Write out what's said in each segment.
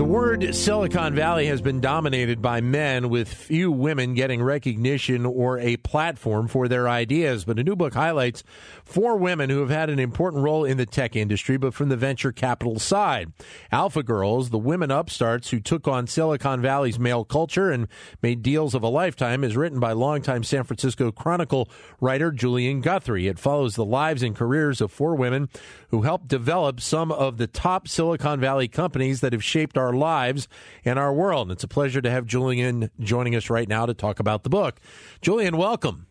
The word Silicon Valley has been dominated by men, with few women getting recognition or a platform for their ideas. But a new book highlights four women who have had an important role in the tech industry, but from the venture capital side. Alpha Girls, the women upstarts who took on Silicon Valley's male culture and made deals of a lifetime, is written by longtime San Francisco Chronicle writer Julian Guthrie. It follows the lives and careers of four women who helped develop some of the top Silicon Valley companies that have shaped our lives and our world. And it's a pleasure to have Julian joining us right now to talk about the book. Julian, welcome.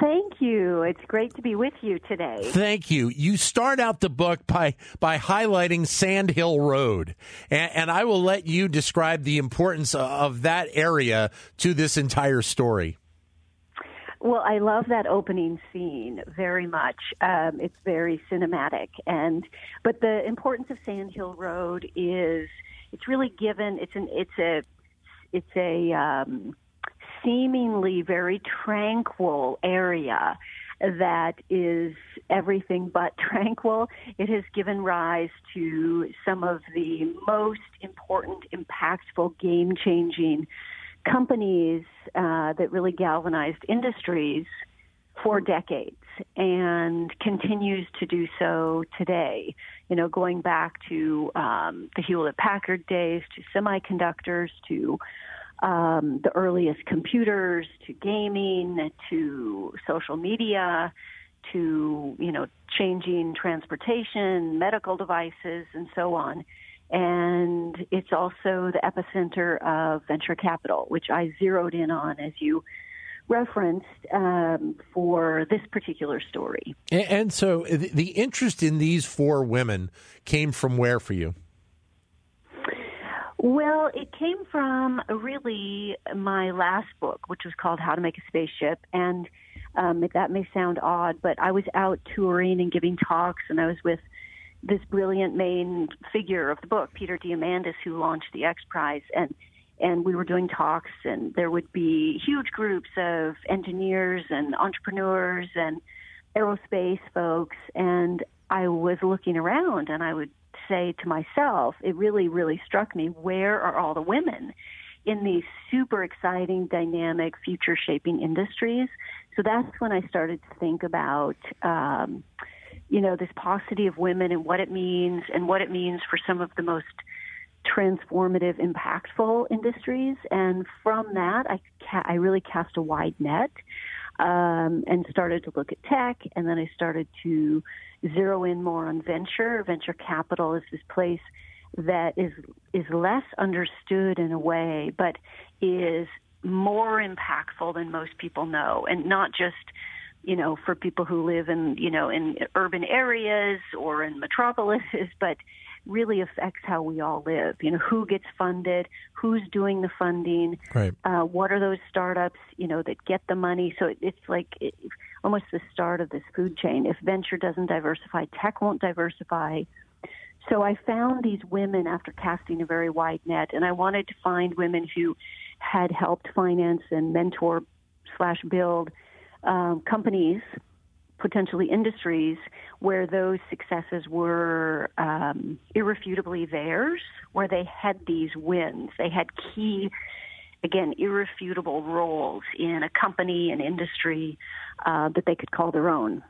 Thank you. It's great to be with you today. Thank you. You start out the book by by highlighting Sand Hill Road, and, and, I will let you describe the importance of that area to this entire story. Well, I love that opening scene very much. Um, it's very cinematic, and but the importance of Sand Hill Road is it's really given. It's an it's a it's a um, seemingly very tranquil area that is everything but tranquil. It has given rise to some of the most important, impactful, game changing companies uh, that really galvanized industries for decades and continues to do so today. You know, going back to um, the Hewlett Packard days, to semiconductors, to um, the earliest computers, to gaming, to social media, to you know, changing transportation, medical devices, and so on and it's also the epicenter of venture capital, which I zeroed in on as you referenced um, for this particular story. And, and so the interest in these four women came from where for you? Well, it came from really my last book, which was called How to Make a Spaceship. And um, that may sound odd, but I was out touring and giving talks, and I was with this brilliant main figure of the book, Peter Diamandis, who launched the X Prize, and and we were doing talks, and there would be huge groups of engineers and entrepreneurs and aerospace folks, and I was looking around, and I would say to myself, it really, really struck me, where are all the women? in these super exciting, dynamic, future shaping industries. So that's when I started to think about um, you know, this paucity of women and what it means and what it means for some of the most transformative, impactful industries. And from that, I, ca- I really cast a wide net um, and started to look at tech. And then I started to zero in more on venture. Venture capital is this place that is is less understood in a way, but is more impactful than most people know, and not just you know, for people who live in, you know, in urban areas or in metropolises, but really affects how we all live. You know, who gets funded, who's doing the funding, right. uh, what are those startups, you know, that get the money. So it, it's like it, almost the start of this food chain. If venture doesn't diversify, tech won't diversify. So I found these women after casting a very wide net, and I wanted to find women who had helped finance and mentor slash build um, companies, potentially industries, where those successes were um, irrefutably theirs, where they had these wins. They had key, again, irrefutable roles in a company, an industry uh, that they could call their own.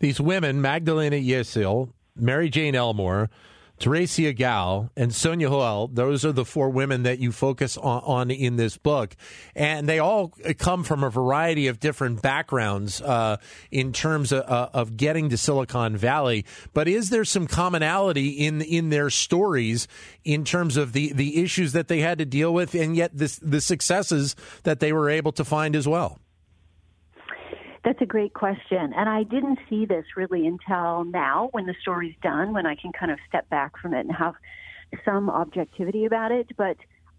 These women, Magdalena Yesil, Mary Jane Elmore, Theresia Gouw and Sonja Hoel, those are the four women that you focus on, on, in this book. And they all come from a variety of different backgrounds uh, in terms of, uh, of, getting to Silicon Valley. But is there some commonality in in their stories in terms of the, the issues that they had to deal with and yet this, the successes that they were able to find as well? That's a great question. And I didn't see this really until now when the story's done, when I can kind of step back from it and have some objectivity about it. But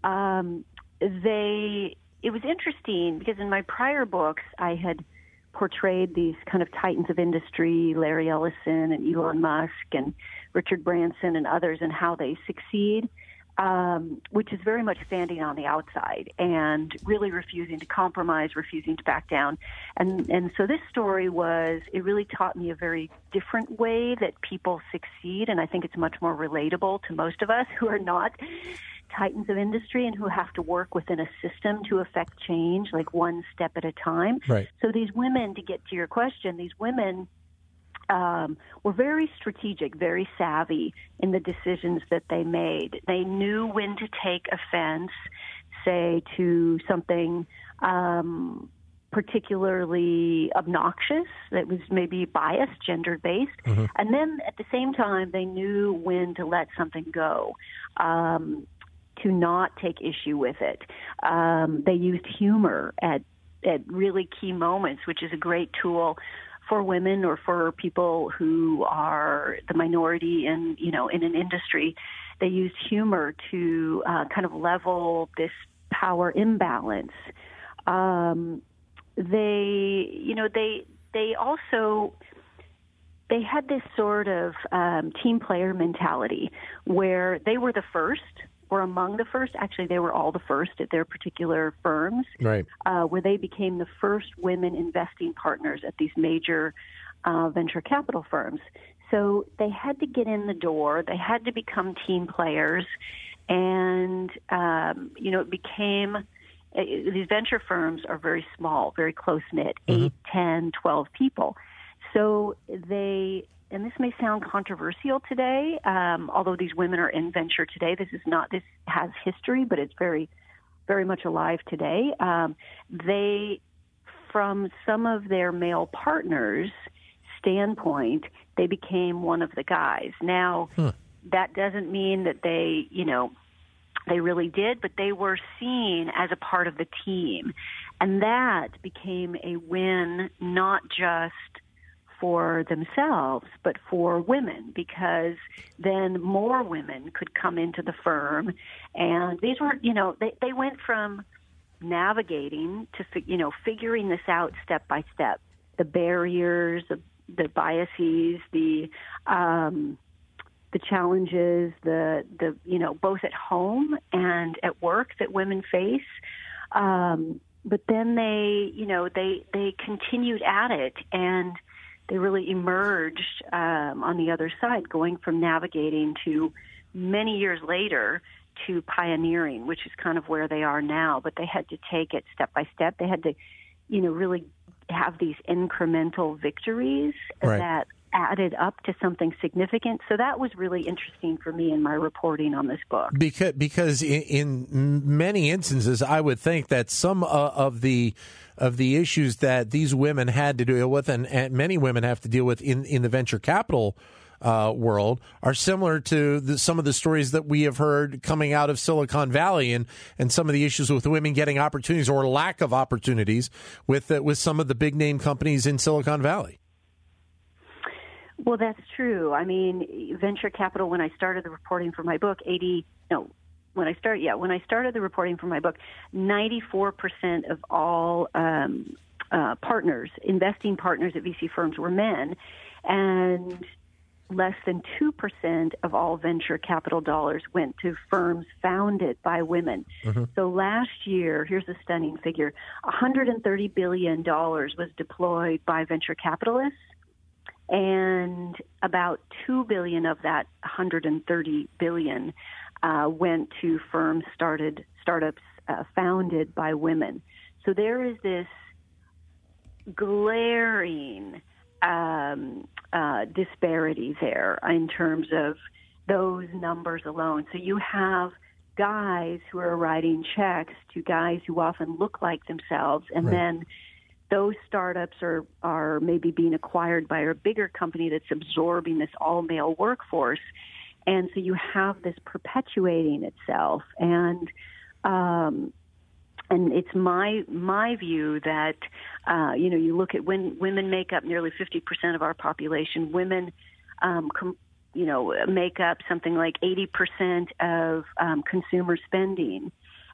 um, they, it was interesting because in my prior books, I had portrayed these kind of titans of industry, Larry Ellison and Elon Musk and Richard Branson and others, and how they succeed. Um, which is very much standing on the outside and really refusing to compromise, refusing to back down. And and so this story was it really taught me a very different way that people succeed, and I think it's much more relatable to most of us who are not titans of industry and who have to work within a system to affect change, like one step at a time. Right. So these women, to get to your question, these women um, were very strategic, very savvy in the decisions that they made. They knew when to take offense, say, to something um, particularly obnoxious that was maybe biased, gender based. Mm-hmm. And then at the same time, they knew when to let something go. Um, to not take issue with it. Um, they used humor at at really key moments, which is a great tool for women or for people who are the minority in you know in an industry. They used humor to uh, kind of level this power imbalance. Um, they you know they they also they had this sort of um, team player mentality where they were the first were among the first. Actually, they were all the first at their particular firms, right? Uh, where they became the first women investing partners at these major uh, venture capital firms. So they had to get in the door. They had to become team players, and um, you know, it became uh, these venture firms are very small, very close knit, mm-hmm. eight, ten, twelve people. So they and this may sound controversial today, um, although these women are in venture today. This is not, this has history, but it's very, very much alive today. Um, they, from some of their male partners' standpoint, they became one of the guys. Now, huh. that doesn't mean that they, you know, they really did, but they were seen as a part of the team. And that became a win, not just for themselves, but for women, because then more women could come into the firm. And these were, you know, they, they went from navigating to, you know, figuring this out step by step the barriers, the, the biases, the, um, the challenges, the, the, you know, both at home and at work that women face. Um, but then they, you know, they, they continued at it and, they really emerged um, on the other side, going from navigating to many years later to pioneering, which is kind of where they are now. But they had to take it step by step. They had to, you know, really have these incremental victories right. that added up to something significant. So that was really interesting for me in my reporting on this book. Because because in, in many instances, I would think that some uh, of the of the issues that these women had to deal with, and, and many women have to deal with in, in the venture capital uh, world, are similar to the, some of the stories that we have heard coming out of Silicon Valley, and, and some of the issues with women getting opportunities or lack of opportunities with uh, with some of the big name companies in Silicon Valley. Well, that's true. I mean, venture capital. When I started the reporting for my book, eighty no when I started, yeah, when I started the reporting for my book, 94% of all um, uh, partners, investing partners at VC firms were men, and less than 2% of all venture capital dollars went to firms founded by women. Mm-hmm. So last year, here's a stunning figure $130 billion was deployed by venture capitalists. And about two billion of that 130 billion uh, went to firms started startups uh, founded by women. So there is this glaring um, uh, disparity there in terms of those numbers alone. So you have guys who are writing checks to guys who often look like themselves, and right. then those startups are are maybe being acquired by a bigger company that's absorbing this all male workforce. And so you have this perpetuating itself. And um, and it's my my view that uh, you know you look at when women make up nearly 50% of our population women um, com- you know make up something like 80% of um, consumer spending.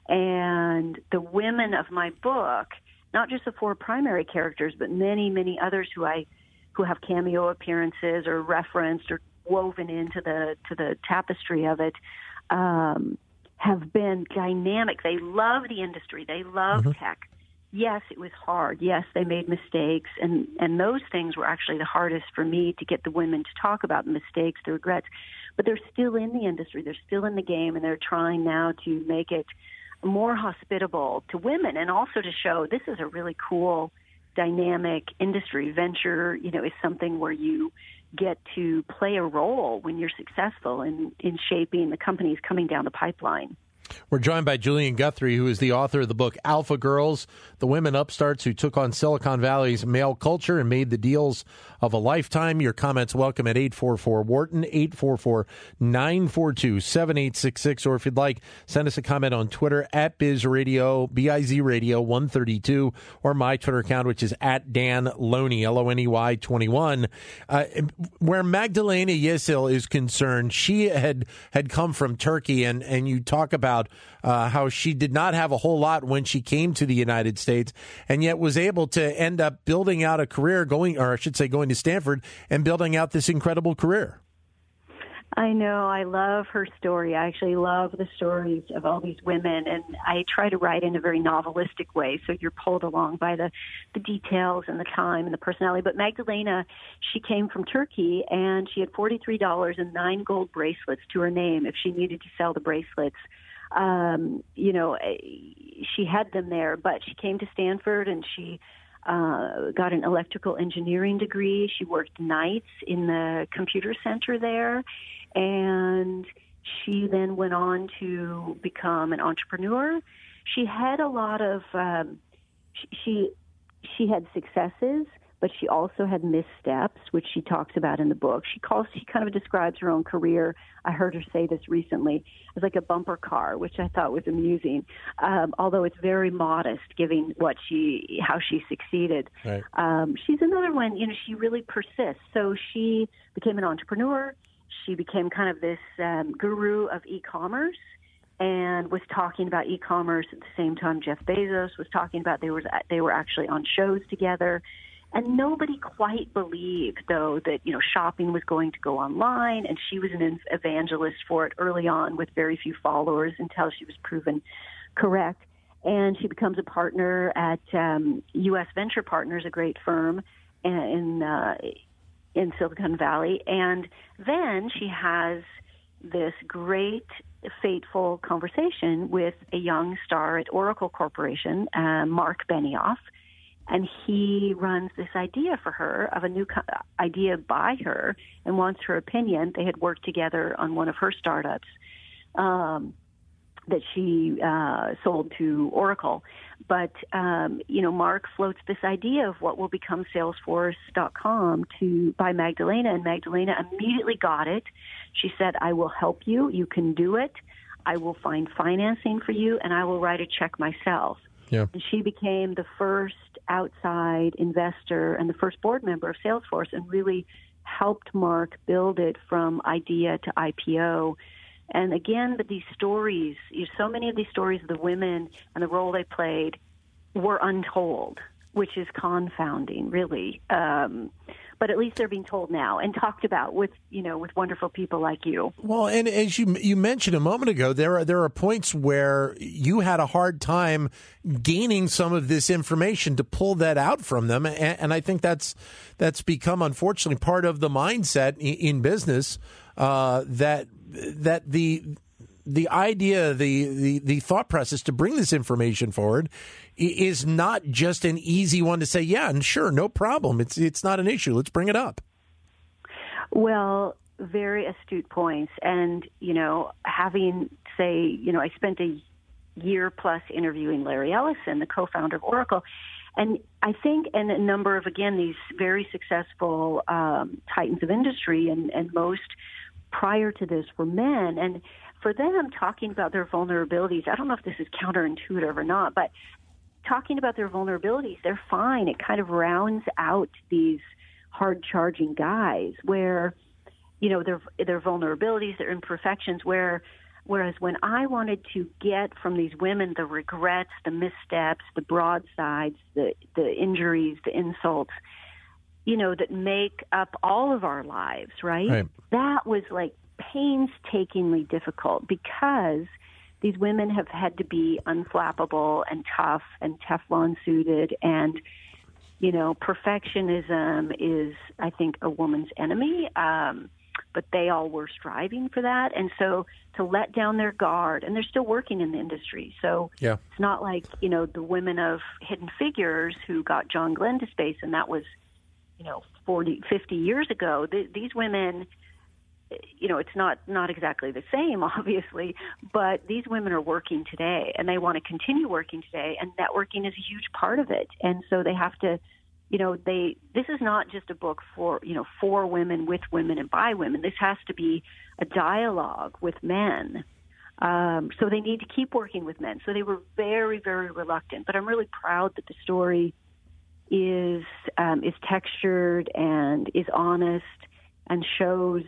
And the women of my book not just the four primary characters but many many others who I who have cameo appearances or referenced or woven into the to the tapestry of it. Um, have been dynamic. They love the industry. They love mm-hmm. tech. Yes, it was hard. Yes, they made mistakes, and and those things were actually the hardest for me to get the women to talk about the mistakes, the regrets. But they're still in the industry. They're still in the game, and they're trying now to make it more hospitable to women, and also to show this is a really cool, dynamic industry. Venture, you know, is something where you get to play a role when you're successful in, in shaping the companies coming down the pipeline. We're joined by Julian Guthrie, who is the author of the book Alpha Girls, the women upstarts who took on Silicon Valley's male culture and made the deals of a lifetime. Your comments welcome at 844 Wharton, 844 942 7866. Or if you'd like, send us a comment on Twitter at Biz Radio, B I Z Radio 132, or my Twitter account, which is at Dan Loney, L O N E Y 21. Uh, where Magdalena Yesil is concerned, she had, had come from Turkey, and, and you talk about uh, how she did not have a whole lot when she came to the United States, and yet was able to end up building out a career, going, or I should say, going to Stanford and building out this incredible career. I know. I love her story. I actually love the stories of all these women, and I try to write in a very novelistic way, so you're pulled along by the the details and the time and the personality. But Magdalena, she came from Turkey, and she had forty three dollars and nine gold bracelets to her name if she needed to sell the bracelets um, you know, eh, she had them there, but she came to Stanford and she uh, got an electrical engineering degree. She worked nights in the computer center there, and she then went on to become an entrepreneur. She had a lot of um, she she had successes, but she also had missteps, which she talks about in the book. She calls, she kind of describes her own career. I heard her say this recently as like a bumper car, which I thought was amusing, um, although it's very modest, given what she, how she succeeded. Right. Um, she's another one. You know, she really persists. So she became an entrepreneur. She became kind of this um, guru of e-commerce and was talking about e-commerce at the same time Jeff Bezos was talking about they were they were actually on shows together and nobody quite believed, though, that you know shopping was going to go online, and she was an evangelist for it early on with very few followers until she was proven correct. And she becomes a partner at um, U.S. Venture Partners, a great firm in uh, in Silicon Valley. And then she has this great fateful conversation with a young star at Oracle Corporation, uh, Marc Benioff and he runs this idea for her of a new co- idea by her and wants her opinion. They had worked together on one of her startups um, that she uh, sold to Oracle. But um, you know, Mark floats this idea of what will become Salesforce.com to by Magdalena, and Magdalena immediately got it. She said, "I will help you. You can do it. I will find financing for you, and I will write a check myself." Yeah. And she became the first outside investor and the first board member of Salesforce and really helped Mark build it from idea to IPO. And again, but these stories, so many of these stories of the women and the role they played were untold, which is confounding, really. Um, but at least they're being told now and talked about with you know with wonderful people like you. Well, and as you you mentioned a moment ago, there are there are points where you had a hard time gaining some of this information to pull that out from them, and, and I think that's that's become unfortunately part of the mindset in, in business uh, that that the the idea, the, the, the thought process to bring this information forward is not just an easy one to say, yeah, and sure, no problem. It's, it's not an issue. Let's bring it up. Well, very astute points. And, you know, having, say, you know, I spent a year plus interviewing Larry Ellison, the co founder of Oracle. And I think, and a number of, again, these very successful um, titans of industry, and, and most prior to this were men. And for them, talking about their vulnerabilities, I don't know if this is counterintuitive or not, but talking about their vulnerabilities, they're fine. It kind of rounds out these hard charging guys where, you know, their their vulnerabilities, their imperfections, where whereas when I wanted to get from these women the regrets, the missteps, the broadsides, the the injuries, the insults, you know, that make up all of our lives, right? right. That was like painstakingly difficult because these women have had to be unflappable and tough and Teflon suited and you know perfectionism is I think a woman's enemy. Um, but they all were striving for that. And so to let down their guard, and they're still working in the industry. So yeah. it's not like, you know, the women of Hidden Figures who got John Glenn to space, and that was, you know, 40, 50 years ago. The, these women, you know, it's not, not exactly the same, obviously, but these women are working today and they want to continue working today, and networking is a huge part of it. And so they have to, you know they this is not just a book for you know for women with women and by women. This has to be a dialogue with men. Um, so they need to keep working with men. So they were very very reluctant but i'm really proud that the story is um, is textured and is honest and shows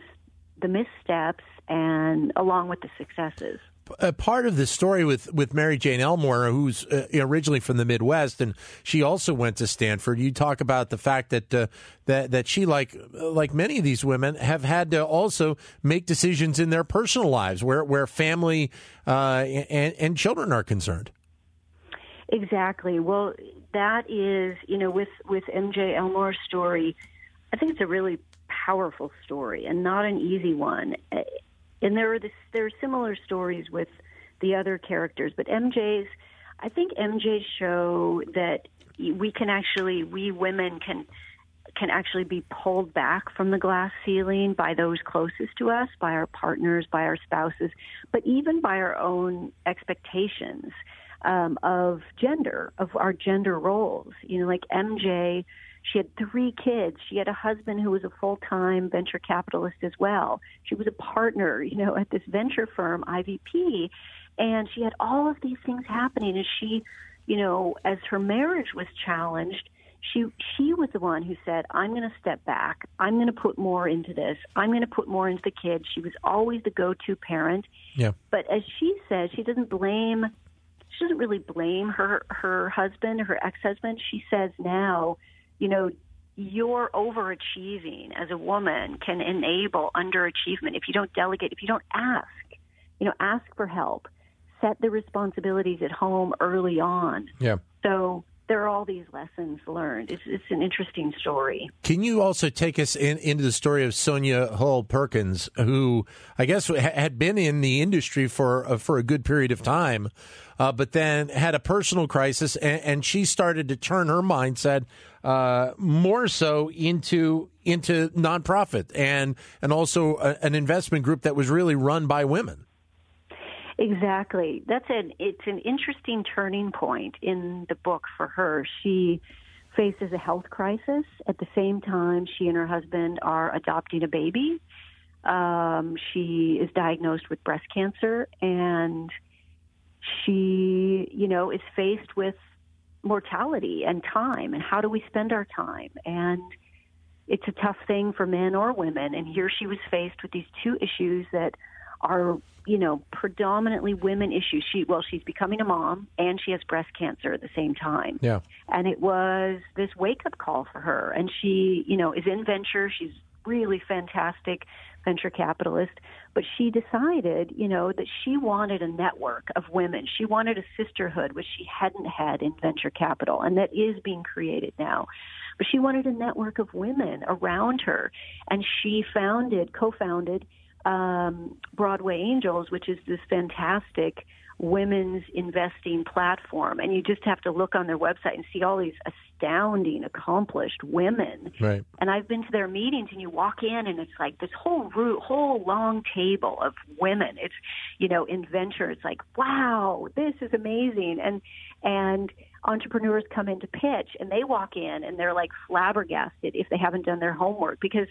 the missteps and along with the successes a part of the story with, with Mary Jane Elmore, who's uh, originally from the Midwest, and she also went to Stanford. You talk about the fact that uh, that that she, like like many of these women, have had to also make decisions in their personal lives where where family uh, and, and children are concerned. Exactly. Well, that is you know with with MJ Elmore's story, I think it's a really powerful story and not an easy one and there are this, there are similar stories with the other characters, but MJ's I think MJ's show that we can actually we women can can actually be pulled back from the glass ceiling by those closest to us, by our partners, by our spouses, but even by our own expectations um, of gender, of our gender roles. You know, like MJ she had three kids. She had a husband who was a full time venture capitalist as well. She was a partner, you know, at this venture firm, IVP. And she had all of these things happening. And she, you know, as her marriage was challenged, she she was the one who said, "I'm going to step back. I'm going to put more into this. I'm going to put more into the kids." She was always the go-to parent. Yeah. But as she says, she doesn't blame. She doesn't really blame her her husband, her ex-husband. She says now you know, your overachieving as a woman can enable underachievement if you don't delegate, if you don't ask, you know, ask for help, set the responsibilities at home early on. Yeah. So there are all these lessons learned. It's, it's an interesting story. Can you also take us in, into the story of Sonja Hoel Perkins, who I guess had been in the industry for uh, for a good period of time, uh, but then had a personal crisis, and, and she started to turn her mindset uh, more so into into nonprofit and and also a, an investment group that was really run by women. Exactly. That's an it's an interesting turning point in the book for her. She faces a health crisis. At the same time, she and her husband are adopting a baby. Um, she is diagnosed with breast cancer, and she, you know, is faced with mortality and time, and how do we spend our time? And it's a tough thing for men or women. And here she was faced with these two issues that are you know predominantly women issues. She well she's becoming a mom and she has breast cancer at the same time. Yeah. And it was this wake up call for her. And she you know is in venture. She's really fantastic venture capitalist but she decided you know that she wanted a network of women. She wanted a sisterhood which she hadn't had in venture capital and that is being created now. But she wanted a network of women around her and she founded co-founded um, Broadway Angels, which is this fantastic women's investing platform. And you just have to look on their website and see all these astounding, accomplished women. Right. And I've been to their meetings, and you walk in, and it's like this whole root, whole long table of women. It's, you know, in venture, it's like, wow, this is amazing. And and entrepreneurs come in to pitch, and they walk in, and they're like flabbergasted if they haven't done their homework because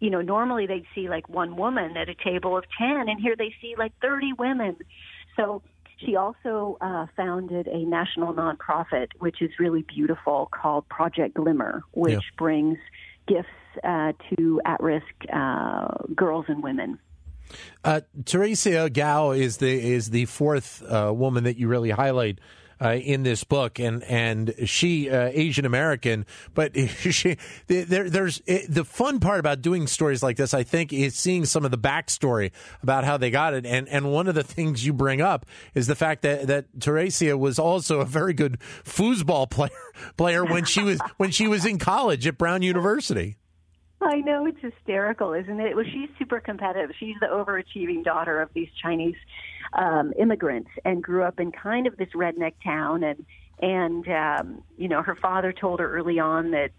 you know, normally they'd see like one woman at a table of 10, and here they see like 30 women. So she also uh, founded a national nonprofit, which is really beautiful, called Project Glimmer, which yeah. brings gifts uh, to at risk uh, girls and women. Uh, Theresia Gouw is the is the fourth uh, woman that you really highlight uh, in this book, and and she uh, Asian American, but she there, there's it, the fun part about doing stories like this. I think is seeing some of the backstory about how they got it, and and one of the things you bring up is the fact that that Teresa was also a very good foosball player player when she was when she was in college at Brown University. I know it's hysterical, isn't it? Well, she's super competitive. She's the overachieving daughter of these Chinese um, immigrants and grew up in kind of this redneck town. And and um, you know, her father told her early on that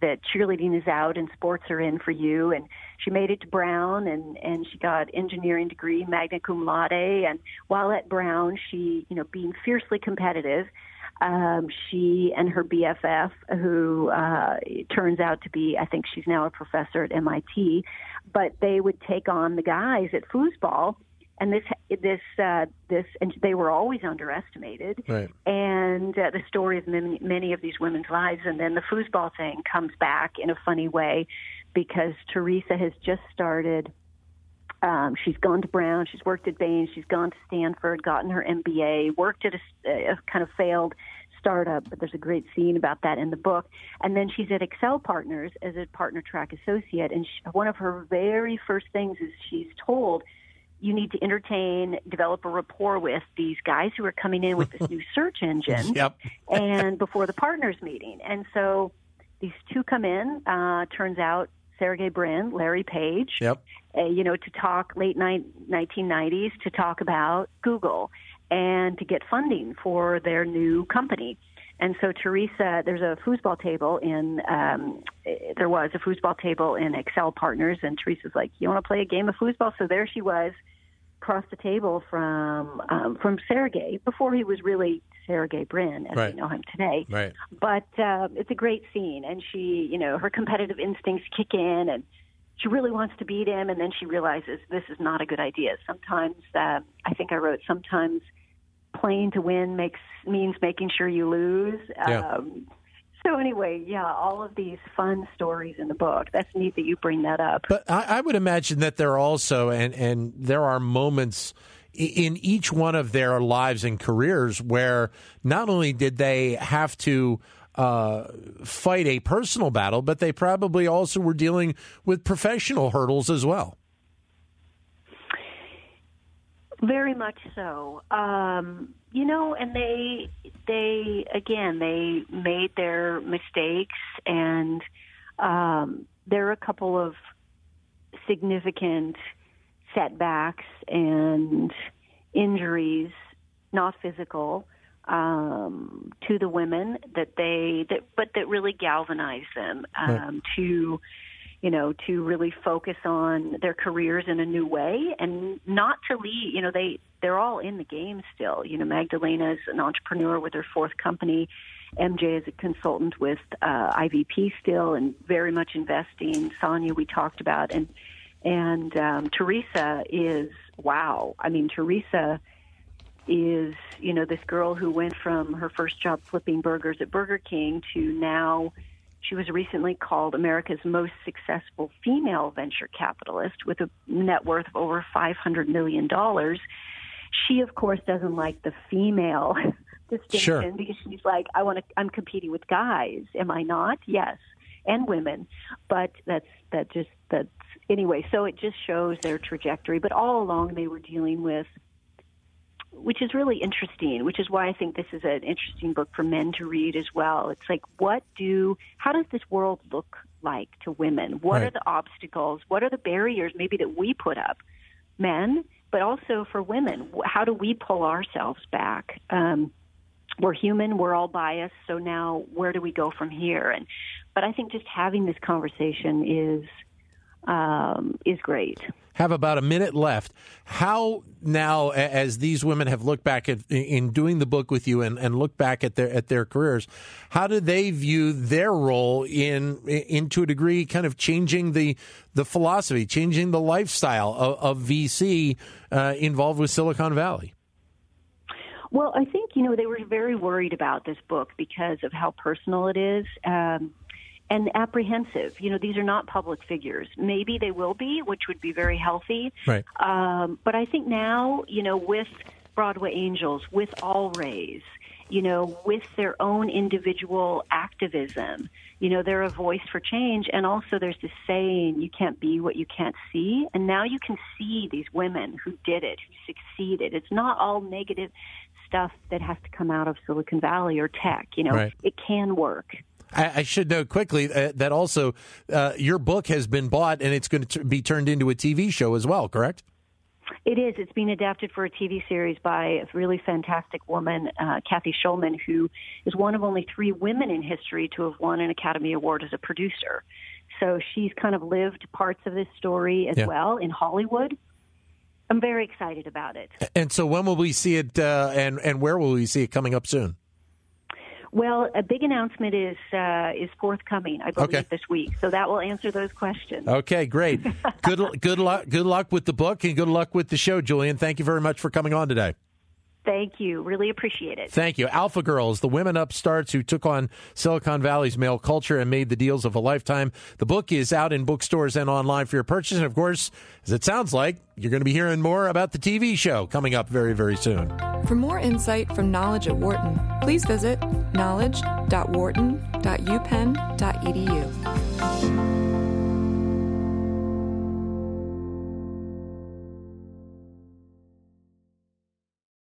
that cheerleading is out and sports are in for you. And she made it to Brown and and she got engineering degree, magna cum laude. And while at Brown, she you know being fiercely competitive um, she and her BFF, who uh, turns out to be, I think she's now a professor at MIT, but they would take on the guys at foosball, and this this uh, this and they were always underestimated. Right. And uh, the story of many, many of these women's lives, and then the foosball thing comes back in a funny way because Teresa has just started. Um, she's gone to Brown. She's worked at Bain. She's gone to Stanford, gotten her MBA, worked at a, a kind of failed startup, but there's a great scene about that in the book. And then she's at Accel Partners as a partner track associate. And she, one of her very first things is she's told, you need to entertain, develop a rapport with these guys who are coming in with this new search engine. Yep. and before the partners meeting. And so these two come in. Uh, turns out Sergey Brin, Larry Page, yep. uh, you know, to talk late night 1990s to talk about Google and to get funding for their new company. And so Teresa, there's a foosball table in, um, there was a foosball table in Accel Partners, and Teresa's like, "You want to play a game of foosball?" So there she was, across the table from um, from Sergey before he was really Sergey Brin as right. we know him today. Right. But uh, it's a great scene, and she, you know, her competitive instincts kick in, and she really wants to beat him, and then she realizes this is not a good idea. Sometimes, uh, I think I wrote, sometimes playing to win makes means making sure you lose. Yeah. Um, so anyway, yeah, all of these fun stories in the book. That's neat that you bring that up. But I, I would imagine that there are also and and there are moments in each one of their lives and careers where not only did they have to uh, fight a personal battle, but they probably also were dealing with professional hurdles as well. Very much so. Um, you know, and they they again they made their mistakes, and um, there are a couple of significant setbacks and injuries, not physical, um, to the women that they that but that really galvanized them um, Right. to you know to really focus on their careers in a new way and not to leave you know they they're all in the game still. You know Magdalena is an entrepreneur with her fourth company. MJ is a consultant with uh, IVP still and very much investing. Sonia we talked about and and um, Teresa is wow. I mean Teresa is you know this girl who went from her first job flipping burgers at Burger King to now she was recently called America's most successful female venture capitalist with a net worth of over 500 million dollars. She of course doesn't like the female distinction Sure. because she's like I want to I'm competing with guys, am I not? Yes. And women. But that's that just that's anyway, so it just shows their trajectory, but all along they were dealing with which is really interesting, which is why I think this is an interesting book for men to read as well. It's like, what do, how does this world look like to women? What Right. are the obstacles? What are the barriers maybe that we put up, men, but also for women? How do we pull ourselves back? Um, we're human, we're all biased, so now where do we go from here? And, but I think just having this conversation is, um, is great. Have about a minute left. How now, as these women have looked back at in doing the book with you and, and look back at their at their careers, how do they view their role in in to a degree, kind of changing the the philosophy, changing the lifestyle of, of VC uh, involved with Silicon Valley? Well, I think you know they were very worried about this book because of how personal it is. Um, and apprehensive. You know, these are not public figures. Maybe they will be, which would be very healthy. Right. Um, but I think now, you know, with Broadway Angels, with All Raise, you know, with their own individual activism. You know, they're a voice for change. And also, there's this saying, you can't be what you can't see. And now you can see these women who did it, who succeeded. It's not all negative stuff that has to come out of Silicon Valley or tech. You know, Right. it can work. I, I should note quickly uh, that also uh, your book has been bought and it's going to be turned into a TV show as well, correct? It is. It's being adapted for a TV series by a really fantastic woman, uh, Cathy Schulman, who is one of only three women in history to have won an Academy Award as a producer. So she's kind of lived parts of this story as Yeah. well in Hollywood. I'm very excited about it. And so when will we see it uh, and, and where will we see it coming up soon? Well, a big announcement is uh, is forthcoming, I believe, Okay. this week. So that will answer those questions. Okay, great. good good luck good luck with the book and good luck with the show, Julian. Thank you very much for coming on today. Thank you. Really appreciate it. Thank you. Alpha Girls, the women upstarts who took on Silicon Valley's male culture and made the deals of a lifetime. The book is out in bookstores and online for your purchase. And of course, as it sounds like, you're going to be hearing more about the TV show coming up very, very soon. For more insight from Knowledge at Wharton, please visit knowledge.wharton.upenn.edu.